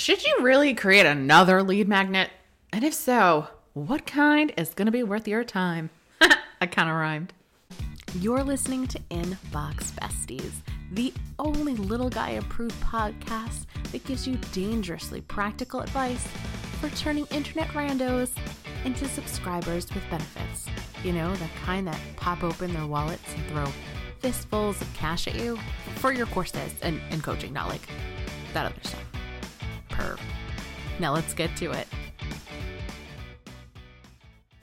Should you really create another lead magnet? And if so, what kind is going to be worth your time? I kind of rhymed. You're listening to Inbox Besties, the only little guy approved podcast that gives you dangerously practical advice for turning internet randos into subscribers with benefits. You know, the kind that pop open their wallets and throw fistfuls of cash at you for your courses and, and coaching, not like that other stuff. Now let's get to it.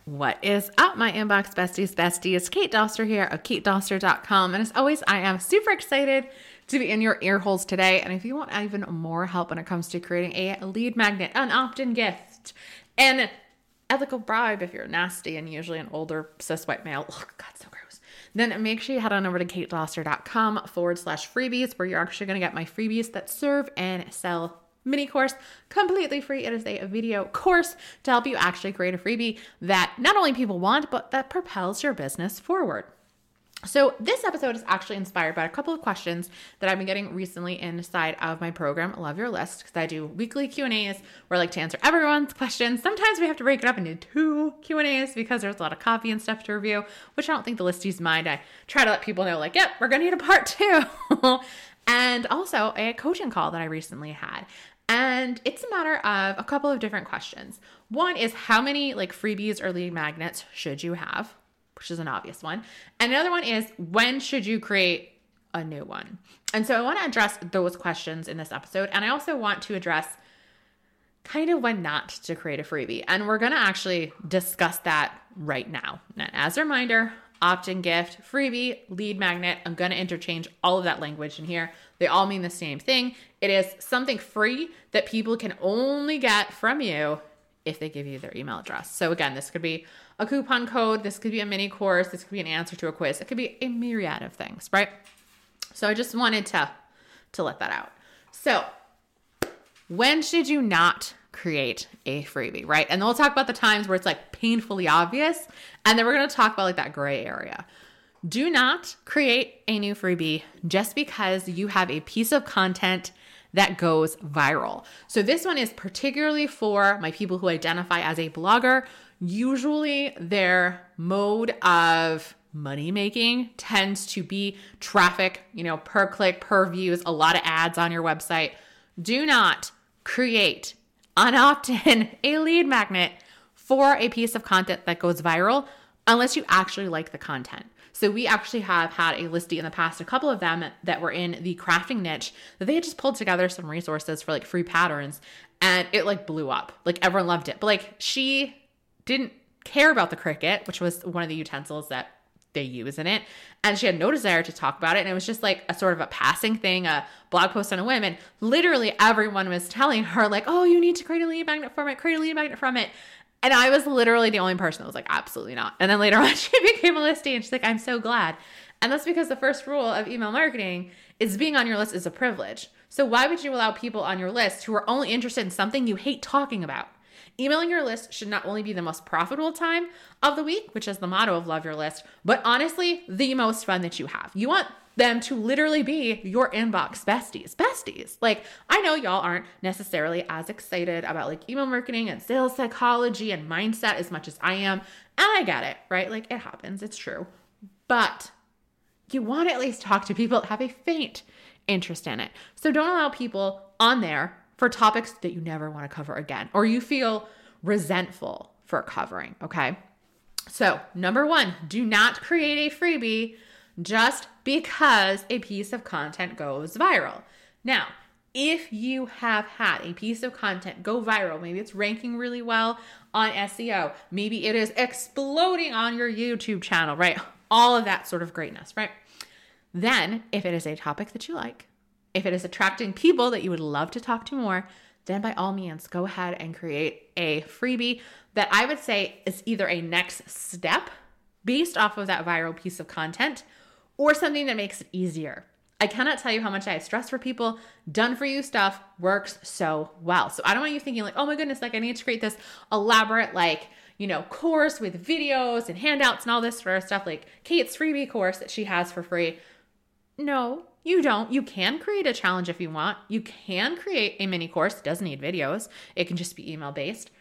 What is up, my inbox besties, besties? Kate Doster here of katedoster.com. And as always, I am super excited to be in your ear holes today. And if you want even more help when it comes to creating a lead magnet, an opt in gift, an ethical bribe if you're nasty and usually an older cis white male, oh, God, so gross, then make sure you head on over to katedoster.com forward slash freebies, where you're actually going to get my freebies that serve and sell mini course completely free. It is a video course to help you actually create a freebie that not only people want, but that propels your business forward. So this episode is actually inspired by a couple of questions that I've been getting recently inside of my program, Love Your List, because I do weekly Q and A's where I like to answer everyone's questions. Sometimes we have to break it up into two Q and A's because there's a lot of copy and stuff to review, which I don't think the listies mind. I try to let people know, like, yep, we're gonna need a part two. and also a coaching call that I recently had. And it's a matter of a couple of different questions. One is how many like freebies or lead magnets should you have, which is an obvious one. And another one is when should you create a new one? And so I want to address those questions in this episode. And I also want to address kind of when not to create a freebie. And we're going to actually discuss that right now. And as a reminder, opt in gift, freebie, lead magnet. I'm going to interchange all of that language in here. They all mean the same thing. It is something free that people can only get from you if they give you their email address. So, again, this could be a coupon code, this could be a mini course, this could be an answer to a quiz, it could be a myriad of things, right? So, I just wanted to, to let that out. So, when should you not create a freebie, right? And then we'll talk about the times where it's like painfully obvious. And then we're going to talk about like that gray area. Do not create a new freebie just because you have a piece of content that goes viral. So, this one is particularly for my people who identify as a blogger. Usually, their mode of money making tends to be traffic, you know, per click, per views, a lot of ads on your website. Do not create in a lead magnet for a piece of content that goes viral unless you actually like the content. So we actually have had a listy in the past, a couple of them that were in the crafting niche that they had just pulled together some resources for like free patterns and it like blew up. Like everyone loved it. But like she didn't care about the Cricut, which was one of the utensils that they use in it. And she had no desire to talk about it. And it was just like a sort of a passing thing, a blog post on a whim. And literally everyone was telling her, like, oh, you need to create a lead magnet from it, create a lead magnet from it. And I was literally the only person that was like, absolutely not. And then later on, she became a listie and she's like, I'm so glad. And that's because the first rule of email marketing is being on your list is a privilege. So why would you allow people on your list who are only interested in something you hate talking about? Emailing your list should not only be the most profitable time of the week, which is the motto of Love Your List, but honestly, the most fun that you have. You want them to literally be your inbox besties. Besties. Like, I know y'all aren't necessarily as excited about like email marketing and sales psychology and mindset as much as I am. And I get it, right? Like, it happens, it's true. But you want to at least talk to people that have a faint interest in it. So don't allow people on there for topics that you never want to cover again or you feel resentful for covering, okay? So, number one, do not create a freebie just because a piece of content goes viral. Now, if you have had a piece of content go viral, maybe it's ranking really well on SEO, maybe it is exploding on your YouTube channel, right? All of that sort of greatness, right? Then, if it is a topic that you like, if it is attracting people that you would love to talk to more, then by all means, go ahead and create a freebie that I would say is either a next step based off of that viral piece of content or something that makes it easier. I cannot tell you how much I stress for people. Done for you stuff works so well. So I don't want you thinking, like, oh my goodness, like I need to create this elaborate, like, you know, course with videos and handouts and all this sort of stuff, like Kate's freebie course that she has for free. No, you don't. You can create a challenge if you want. You can create a mini course. It doesn't need videos, it can just be email based.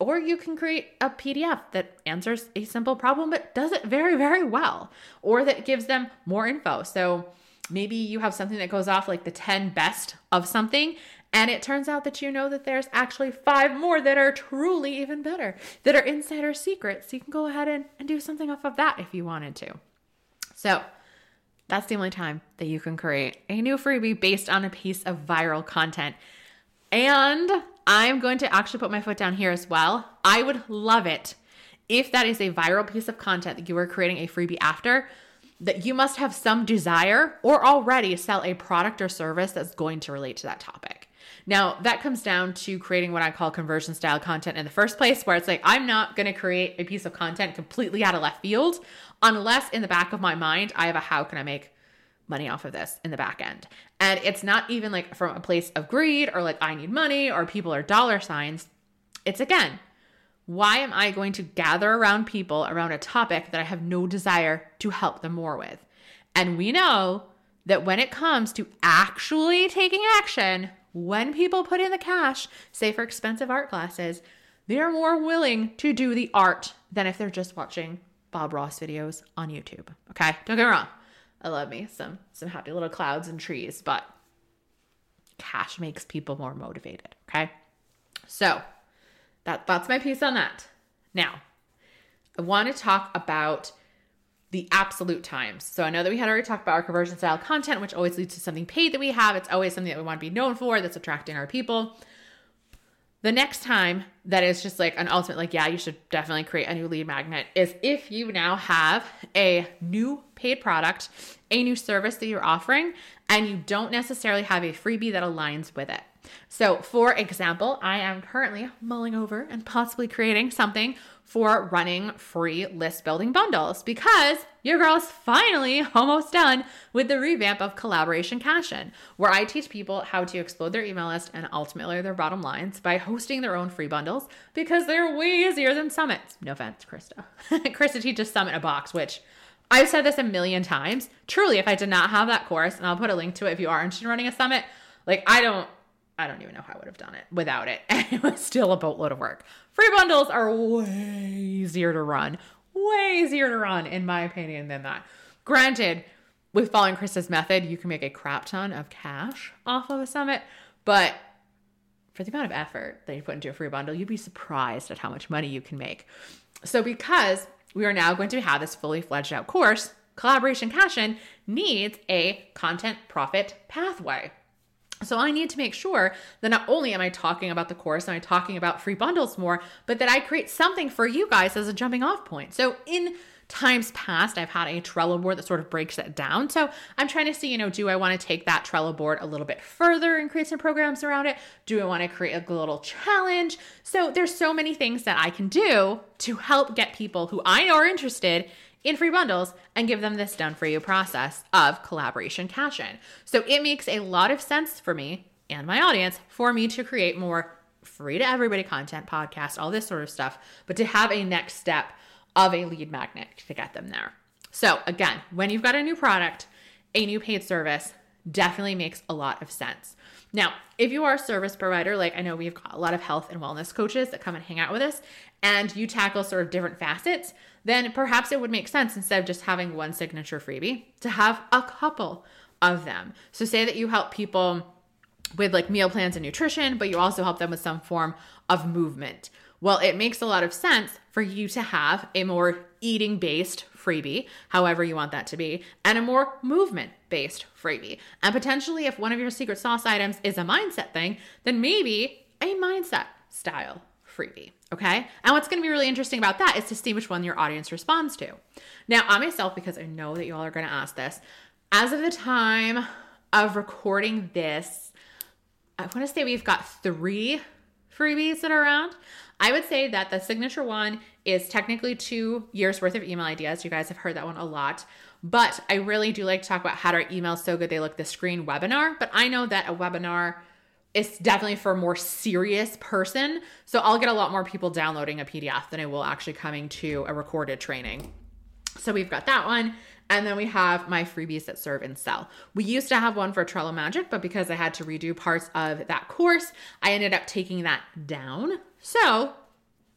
Or you can create a PDF that answers a simple problem but does it very, very well, or that gives them more info. So maybe you have something that goes off like the 10 best of something, and it turns out that you know that there's actually five more that are truly even better, that are insider secrets. So you can go ahead and, and do something off of that if you wanted to. So, that's the only time that you can create a new freebie based on a piece of viral content. And I'm going to actually put my foot down here as well. I would love it if that is a viral piece of content that you are creating a freebie after, that you must have some desire or already sell a product or service that's going to relate to that topic. Now, that comes down to creating what I call conversion style content in the first place, where it's like, I'm not going to create a piece of content completely out of left field unless in the back of my mind, I have a how can I make money off of this in the back end. And it's not even like from a place of greed or like I need money or people are dollar signs. It's again, why am I going to gather around people around a topic that I have no desire to help them more with? And we know that when it comes to actually taking action, when people put in the cash, say for expensive art classes, they're more willing to do the art than if they're just watching Bob Ross videos on YouTube. Okay? Don't get me wrong. I love me some some happy little clouds and trees, but cash makes people more motivated, okay? So, that that's my piece on that. Now, I want to talk about the absolute times. So I know that we had already talked about our conversion style content, which always leads to something paid that we have. It's always something that we want to be known for that's attracting our people. The next time that is just like an ultimate, like, yeah, you should definitely create a new lead magnet is if you now have a new paid product, a new service that you're offering, and you don't necessarily have a freebie that aligns with it. So, for example, I am currently mulling over and possibly creating something for running free list building bundles because your girl's finally almost done with the revamp of Collaboration Cash In, where I teach people how to explode their email list and ultimately their bottom lines by hosting their own free bundles because they're way easier than summits. No offense, Krista. Krista teaches Summit a box, which I've said this a million times. Truly, if I did not have that course, and I'll put a link to it if you are interested in running a summit, like I don't I don't even know how I would have done it without it. And it was still a boatload of work. Free bundles are way easier to run, way easier to run, in my opinion, than that. Granted, with following Krista's method, you can make a crap ton of cash off of a summit, but for the amount of effort that you put into a free bundle, you'd be surprised at how much money you can make. So, because we are now going to have this fully fledged out course, Collaboration Cash In needs a content profit pathway. So I need to make sure that not only am I talking about the course and I'm talking about free bundles more, but that I create something for you guys as a jumping off point. So in times past, I've had a Trello board that sort of breaks it down. So I'm trying to see, you know, do I want to take that Trello board a little bit further and create some programs around it? Do I want to create a little challenge? So there's so many things that I can do to help get people who I know are interested in free bundles and give them this done for you process of collaboration cash in. So it makes a lot of sense for me and my audience for me to create more free to everybody content, podcast, all this sort of stuff, but to have a next step of a lead magnet to get them there. So again, when you've got a new product, a new paid service, definitely makes a lot of sense. Now, if you are a service provider, like I know we've got a lot of health and wellness coaches that come and hang out with us, and you tackle sort of different facets, then perhaps it would make sense instead of just having one signature freebie to have a couple of them. So, say that you help people with like meal plans and nutrition, but you also help them with some form of movement. Well, it makes a lot of sense for you to have a more eating based freebie, however you want that to be, and a more movement based freebie. And potentially, if one of your secret sauce items is a mindset thing, then maybe a mindset style freebie. Okay. And what's going to be really interesting about that is to see which one your audience responds to. Now, I myself, because I know that you all are going to ask this, as of the time of recording this, I want to say we've got three freebies that are around. I would say that the signature one is technically two years worth of email ideas. You guys have heard that one a lot. But I really do like to talk about how to emails so good they look the screen webinar. But I know that a webinar it's definitely for a more serious person. So I'll get a lot more people downloading a PDF than I will actually coming to a recorded training. So we've got that one. And then we have my freebies that serve and sell. We used to have one for Trello Magic, but because I had to redo parts of that course, I ended up taking that down. So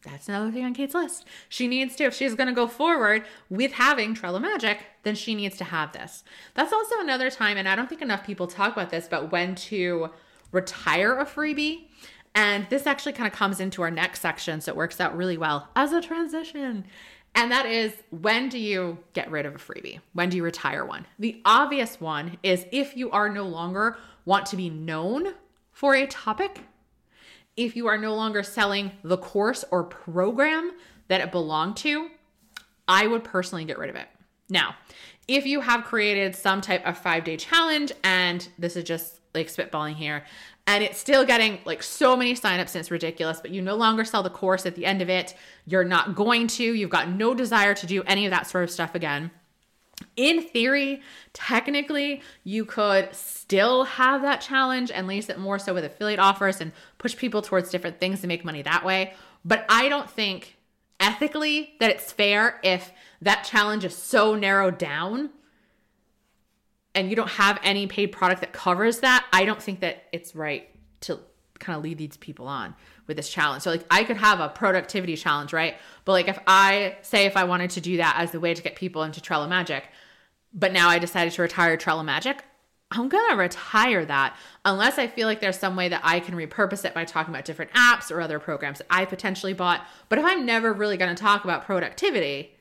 that's another thing on Kate's list. She needs to, if she's going to go forward with having Trello Magic, then she needs to have this. That's also another time, and I don't think enough people talk about this, but when to retire a freebie. And this actually kind of comes into our next section, so it works out really well as a transition. And that is when do you get rid of a freebie? When do you retire one? The obvious one is if you are no longer want to be known for a topic if you are no longer selling the course or program that it belonged to, I would personally get rid of it. Now, if you have created some type of five day challenge, and this is just like spitballing here, and it's still getting like so many signups and it's ridiculous, but you no longer sell the course at the end of it, you're not going to, you've got no desire to do any of that sort of stuff again in theory, technically, you could still have that challenge and lease it more so with affiliate offers and push people towards different things to make money that way. But I don't think ethically that it's fair if that challenge is so narrowed down and you don't have any paid product that covers that. I don't think that it's right to kind of lead these people on with this challenge. So like I could have a productivity challenge, right? But like if I say if I wanted to do that as the way to get people into Trello Magic, but now I decided to retire Trello Magic, I'm gonna retire that unless I feel like there's some way that I can repurpose it by talking about different apps or other programs I potentially bought. But if I'm never really gonna talk about productivity,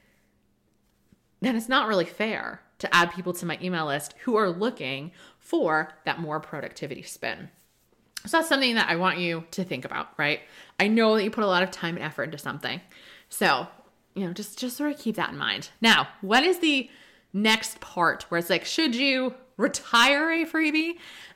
then it's not really fair to add people to my email list who are looking for that more productivity spin. So that's something that I want you to think about, right? I know that you put a lot of time and effort into something. So, you know, just just sort of keep that in mind. Now, what is the next part where it's like, should you retire a freebie?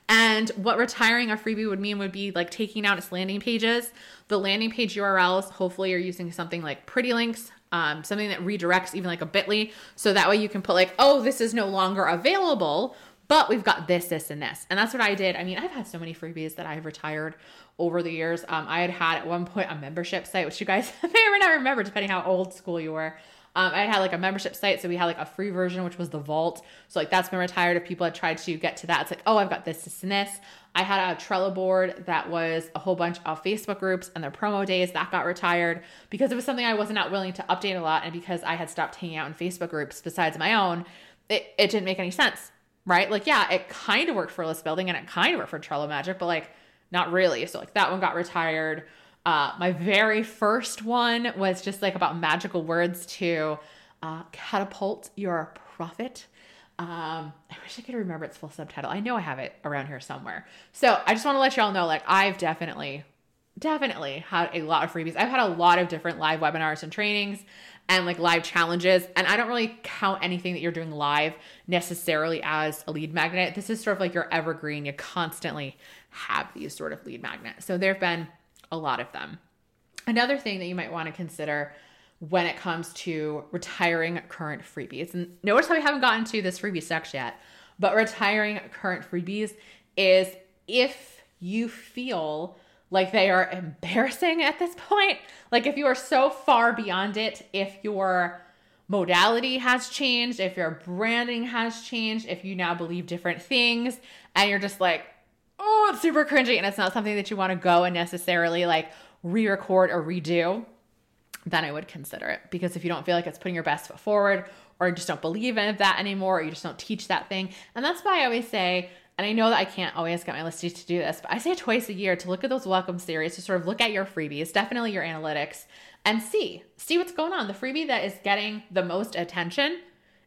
And what retiring a freebie would mean would be like taking out its landing pages. The landing page URLs, hopefully, you're using something like Pretty Links, um, something that redirects even like a bit.ly. So that way you can put like, oh, this is no longer available but we've got this, this, and this. And that's what I did. I mean, I've had so many freebies that I've retired over the years. Um, I had had at one point a membership site, which you guys may or may not remember, depending how old school you were. Um, I had like a membership site, so we had like a free version, which was the Vault. So like that's been retired. If people had tried to get to that, it's like, oh, I've got this, this, and this. I had a Trello board that was a whole bunch of Facebook groups and their promo days that got retired because it was something I wasn't not willing to update a lot, and because I had stopped hanging out in Facebook groups besides my own, it, it didn't make any sense right? Like, yeah, it kind of worked for list building and it kind of worked for Trello Magic, but like not really. So like that one got retired. Uh, my very first one was just like about magical words to uh, catapult your profit. Um, I wish I could remember its full subtitle. I know I have it around here somewhere. So I just want to let y'all know, like, I've definitely, definitely had a lot of freebies. I've had a lot of different live webinars and trainings and like live challenges. And I don't really count anything that you're doing live necessarily as a lead magnet. This is sort of like your evergreen. You constantly have these sort of lead magnets. So there have been a lot of them. Another thing that you might want to consider when it comes to retiring current freebies, and notice how we haven't gotten to this freebie section yet, but retiring current freebies is if you feel like they are embarrassing at this point. Like if you are so far beyond it, if your modality has changed, if your branding has changed, if you now believe different things and you're just like, oh, it's super cringy and it's not something that you want to go and necessarily like re-record or redo, then I would consider it. Because if you don't feel like it's putting your best foot forward or just don't believe in that anymore, or you just don't teach that thing. And that's why I always say and I know that I can't always get my listies to do this, but I say twice a year to look at those welcome series, to sort of look at your freebies, definitely your analytics, and see, see what's going on. The freebie that is getting the most attention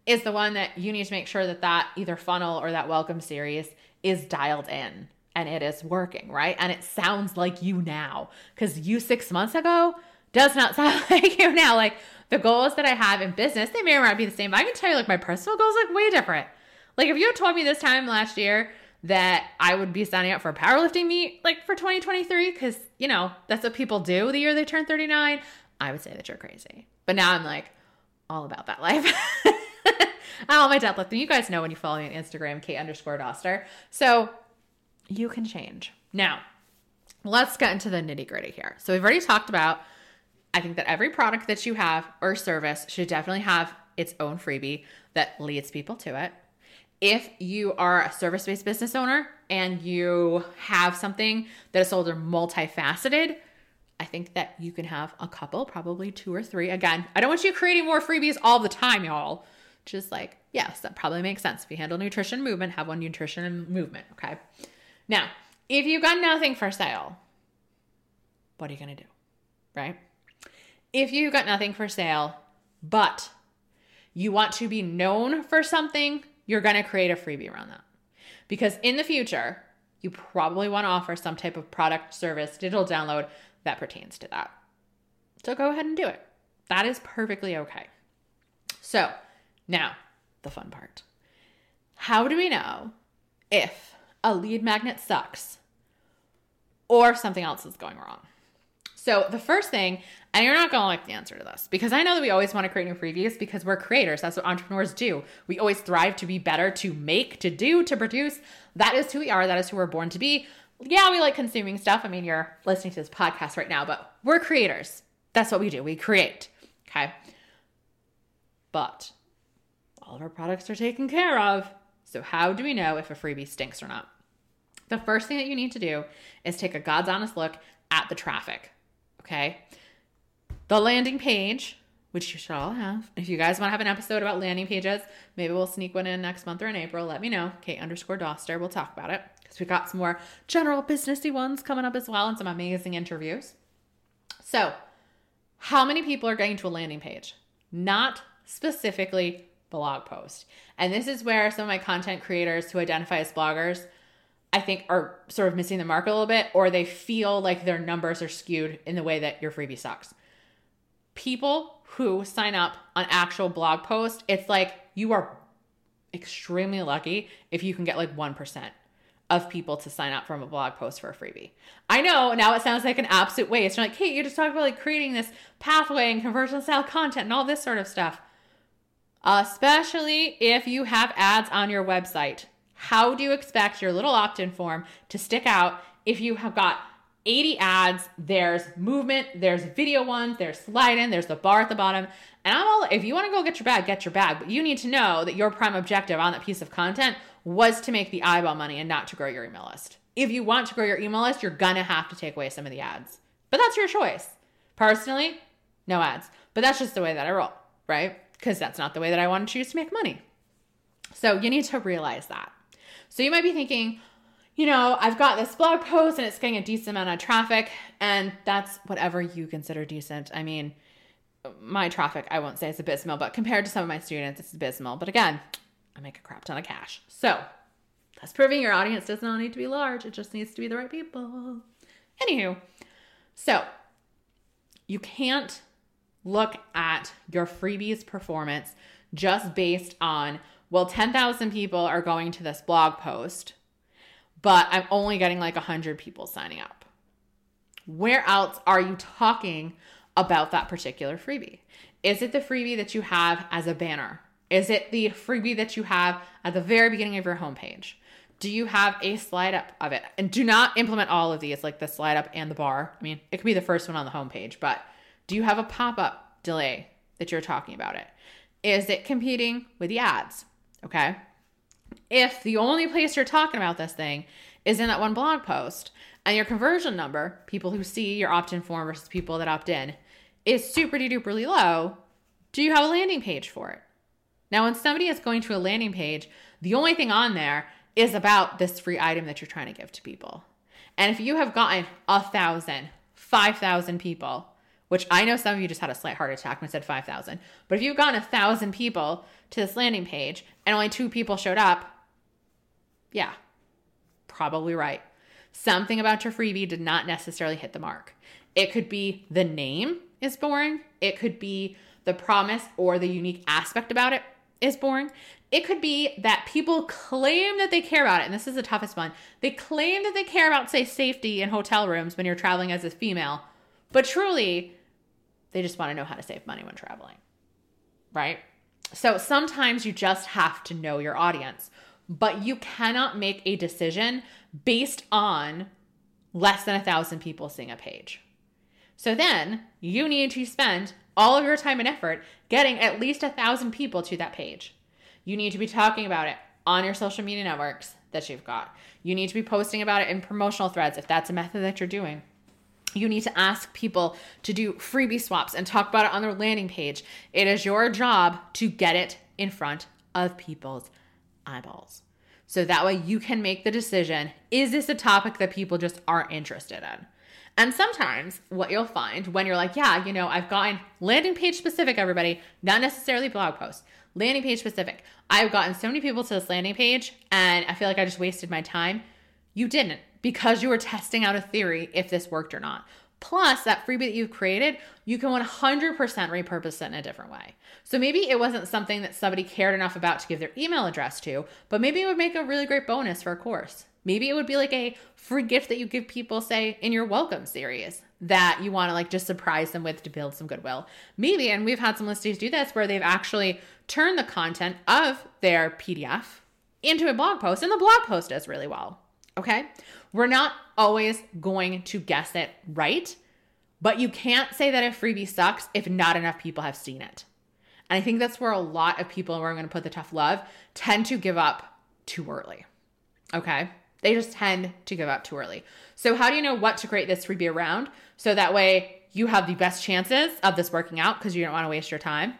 is the one that you need to make sure that that either funnel or that welcome series is dialed in and it is working, right? And it sounds like you now because you six months ago does not sound like you now. Like the goals that I have in business, they may or may not be the same. But I can tell you, like my personal goals, like way different. Like if you had told me this time last year that I would be signing up for a powerlifting meet like for 2023 because you know that's what people do the year they turn 39, I would say that you're crazy. But now I'm like all about that life. all my deadlifting. You guys know when you follow me on Instagram, Kate underscore Doster. So you can change. Now, let's get into the nitty gritty here. So we've already talked about I think that every product that you have or service should definitely have its own freebie that leads people to it. If you are a service based business owner and you have something that is sold or multifaceted, I think that you can have a couple, probably two or three. Again, I don't want you creating more freebies all the time, y'all. Just like, yes, that probably makes sense. If you handle nutrition movement, have one nutrition and movement. Okay. Now, if you've got nothing for sale, what are you going to do? Right? If you've got nothing for sale, but you want to be known for something, you're going to create a freebie around that. Because in the future, you probably want to offer some type of product, service, digital download that pertains to that. So go ahead and do it. That is perfectly okay. So now, the fun part. How do we know if a lead magnet sucks or something else is going wrong? So, the first thing, and you're not to like the answer to this because I know that we always want to create new freebies because we're creators. That's what entrepreneurs do. We always thrive to be better, to make, to do, to produce. That is who we are. That is who we're born to be. Yeah, we like consuming stuff. I mean, you're listening to this podcast right now, but we're creators. That's what we do. We create. Okay. But all of our products are taken care of. So, how do we know if a freebie stinks or not? The first thing that you need to do is take a God's honest look at the traffic. Okay. The landing page, which you should all have. If you guys want to have an episode about landing pages, maybe we'll sneak one in next month or in April. Let me know. Kate underscore Doster. We'll talk about it because we got some more general businessy ones coming up as well and some amazing interviews. So, how many people are going to a landing page? Not specifically blog post. And this is where some of my content creators who identify as bloggers, I think, are sort of missing the mark a little bit, or they feel like their numbers are skewed in the way that your freebie sucks. People who sign up on actual blog post, it's like you are extremely lucky if you can get like 1% of people to sign up from a blog post for a freebie. I know now it sounds like an absolute waste. You're like, hey, you just talked about like creating this pathway and conversion style content and all this sort of stuff especially if you have ads on your website. How do you expect your little opt in form to stick out if you have got 80 ads? There's movement, there's video ones, there's slide in, there's the bar at the bottom. And I'm all, if you want to go get your bag, get your bag. But you need to know that your prime objective on that piece of content was to make the eyeball money and not to grow your email list. If you want to grow your email list, you're going to have to take away some of the ads. But that's your choice. Personally, no ads. But that's just the way that I roll, right? because that's not the way that I want to choose to make money. So you need to realize that. So you might be thinking, you know, I've got this blog post and it's getting a decent amount of traffic, and that's whatever you consider decent. I mean, my traffic, I won't say it's abysmal, but compared to some of my students, it's abysmal. But again, I make a crap ton of cash. So that's proving your audience does not need to be large, it just needs to be the right people. Anywho, so you can't look at your freebies performance just based on, well, 10,000 people are going to this blog post, but I'm only getting like 100 people signing up. Where else are you talking about that particular freebie? Is it the freebie that you have as a banner? Is it the freebie that you have at the very beginning of your homepage? Do you have a slide up of it? And do not implement all of these, like the slide up and the bar. I mean, it could be the first one on the homepage, but do you have a pop up delay that you're talking about it? Is it competing with the ads? Okay. If the only place you're talking about this thing is in that one blog post and your conversion number, people who see your opt in form versus people that opt in, is super duperly low, do you have a landing page for it? Now, when somebody is going to a landing page, the only thing on there is about this free item that you're trying to give to people. And if you have gotten a thousand, five thousand people which I know some of you just had a slight heart attack when I said 5,000. But if you've gotten a thousand people to this landing page and only two people showed up, yeah, probably right. Something about your freebie did not necessarily hit the mark. It could be the name is boring. It could be the promise or the unique aspect about it is boring. It could be that people claim that they care about it. And this is the toughest one. They claim that they care about, say, safety in hotel rooms when you're traveling as a female but truly, they just want to know how to save money when traveling, right? So sometimes you just have to know your audience, but you cannot make a decision based on less than a thousand people seeing a page. So then you need to spend all of your time and effort getting at least a thousand people to that page. You need to be talking about it on your social media networks that you've got. You need to be posting about it in promotional threads if that's a method that you're doing. You need to ask people to do freebie swaps and talk about it on their landing page. It is your job to get it in front of people's eyeballs. So that way you can make the decision is this a topic that people just aren't interested in? And sometimes what you'll find when you're like, yeah, you know, I've gotten landing page specific, everybody, not necessarily blog posts, landing page specific. I've gotten so many people to this landing page and I feel like I just wasted my time. You didn't because you were testing out a theory if this worked or not. Plus, that freebie that you've created, you can 100% repurpose it in a different way. So maybe it wasn't something that somebody cared enough about to give their email address to, but maybe it would make a really great bonus for a course. Maybe it would be like a free gift that you give people, say, in your welcome series that you want to like just surprise them with to build some goodwill. Maybe, and we've had some listeners do this where they've actually turned the content of their PDF into a blog post, and the blog post does really well. Okay. We're not always going to guess it right, but you can't say that a freebie sucks if not enough people have seen it. And I think that's where a lot of people, where I'm going to put the tough love, tend to give up too early. Okay. They just tend to give up too early. So, how do you know what to create this freebie around? So that way you have the best chances of this working out because you don't want to waste your time.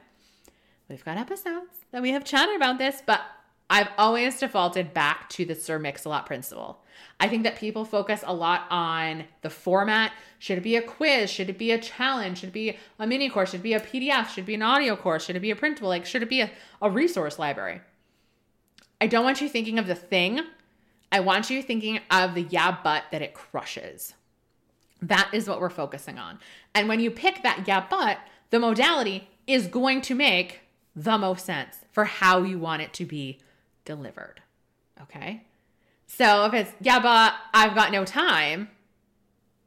We've got episodes that we have chatted about this, but I've always defaulted back to the Sir Mix-a-Lot principle. I think that people focus a lot on the format. Should it be a quiz? Should it be a challenge? Should it be a mini course? Should it be a PDF? Should it be an audio course? Should it be a printable? Like, should it be a, a resource library? I don't want you thinking of the thing. I want you thinking of the yeah, but that it crushes. That is what we're focusing on. And when you pick that yeah, but, the modality is going to make the most sense for how you want it to be delivered. Okay. So if it's, yeah, but I've got no time,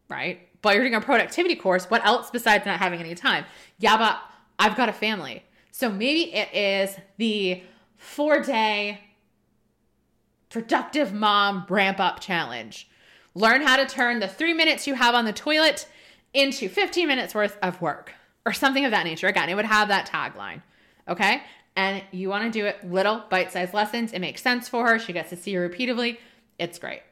right? But you're doing a productivity course, what else besides not having any time? Yeah, but I've got a family. So maybe it is the four day productive mom ramp up challenge. Learn how to turn the three minutes you have on the toilet into 15 minutes worth of work or something of that nature. Again, it would have that tagline. Okay. And you want to do it little bite sized lessons. It makes sense for her. She gets to see you repeatedly. It's great.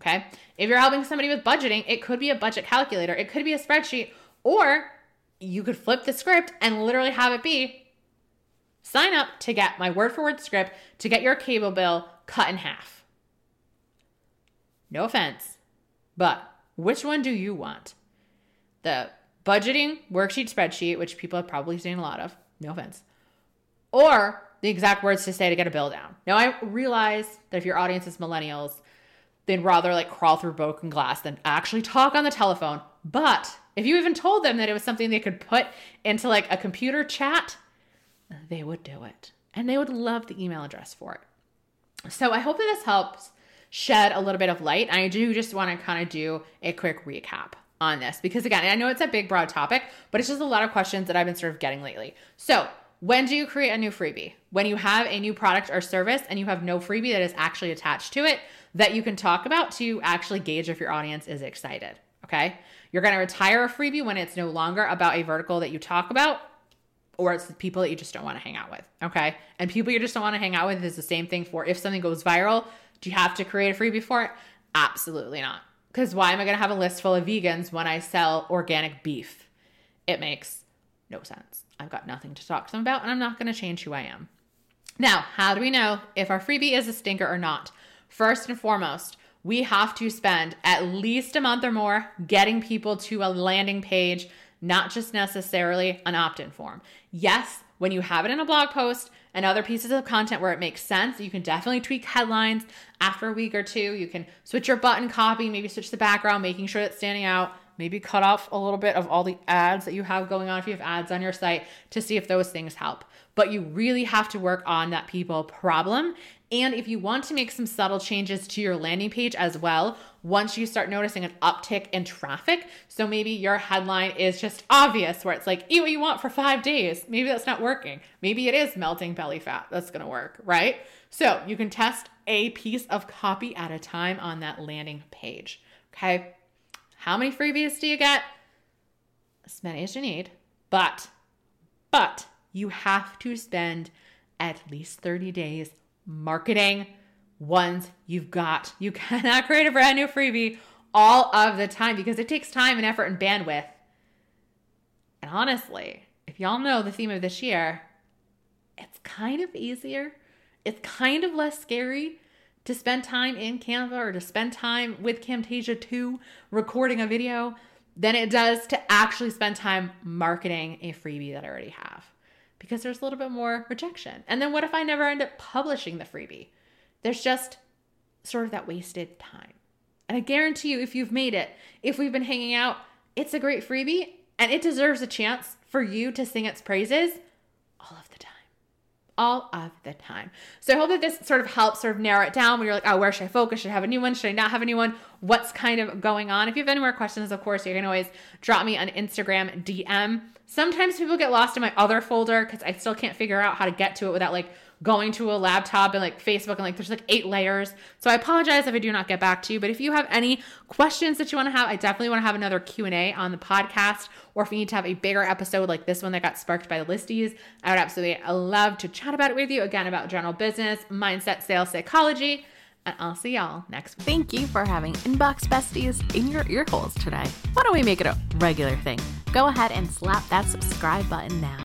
Okay. If you're helping somebody with budgeting, it could be a budget calculator, it could be a spreadsheet, or you could flip the script and literally have it be sign up to get my word for word script to get your cable bill cut in half. No offense, but which one do you want? The budgeting worksheet spreadsheet, which people have probably seen a lot of, no offense, or the exact words to say to get a bill down. Now, I realize that if your audience is millennials, they'd rather like crawl through broken glass than actually talk on the telephone. But if you even told them that it was something they could put into like a computer chat, they would do it. And they would love the email address for it. So I hope that this helps shed a little bit of light. I do just want to kind of do a quick recap on this because again, I know it's a big broad topic, but it's just a lot of questions that I've been sort of getting lately. So when do you create a new freebie? When you have a new product or service and you have no freebie that is actually attached to it that you can talk about to actually gauge if your audience is excited. Okay. You're going to retire a freebie when it's no longer about a vertical that you talk about or it's the people that you just don't want to hang out with. Okay. And people you just don't want to hang out with is the same thing for if something goes viral, do you have to create a freebie for it? Absolutely not. Because why am I going to have a list full of vegans when I sell organic beef? It makes no sense. I've got nothing to talk to them about, and I'm not going to change who I am. Now, how do we know if our freebie is a stinker or not? First and foremost, we have to spend at least a month or more getting people to a landing page, not just necessarily an opt in form. Yes, when you have it in a blog post and other pieces of content where it makes sense, you can definitely tweak headlines after a week or two. You can switch your button copy, maybe switch the background, making sure it's standing out maybe cut off a little bit of all the ads that you have going on if you have ads on your site to see if those things help. But you really have to work on that people problem. And if you want to make some subtle changes to your landing page as well, once you start noticing an uptick in traffic, so maybe your headline is just obvious where it's like, eat what you want for five days. Maybe that's not working. Maybe it is melting belly fat that's gonna work, right? So you can test a piece of copy at a time on that landing page. Okay. How many freebies do you get? As many as you need, but, but you have to spend at least 30 days marketing ones you've got. You cannot create a brand new freebie all of the time because it takes time and effort and bandwidth. And honestly, if y'all know the theme of this year, it's kind of easier. It's kind of less scary to spend time in Canva or to spend time with Camtasia 2 recording a video than it does to actually spend time marketing a freebie that I already have because there's a little bit more rejection. And then what if I never end up publishing the freebie? There's just sort of that wasted time. And I guarantee you, if you've made it, if we've been hanging out, it's a great freebie and it deserves a chance for you to sing its praises all of the time. All of the time. So I hope that this sort of helps sort of narrow it down when you're like, oh, where should I focus? Should I have a new one? Should I not have a new one? What's kind of going on? If you have any more questions, of course, you can always drop me an Instagram DM. Sometimes people get lost in my other folder because I still can't figure out how to get to it without like going to a laptop and like Facebook and like there's like eight layers. So I apologize if I do not get back to you, but if you have any questions that you want to have, I definitely want to have another Q&A on the podcast or if you need to have a bigger episode like this one that got sparked by the listies, I would absolutely love to chat about it with you again about general business, mindset, sales, psychology. And I'll see y'all next week. Thank you for having Inbox Besties in your ear holes today. Why don't we make it a regular thing? Go ahead and slap that subscribe button now.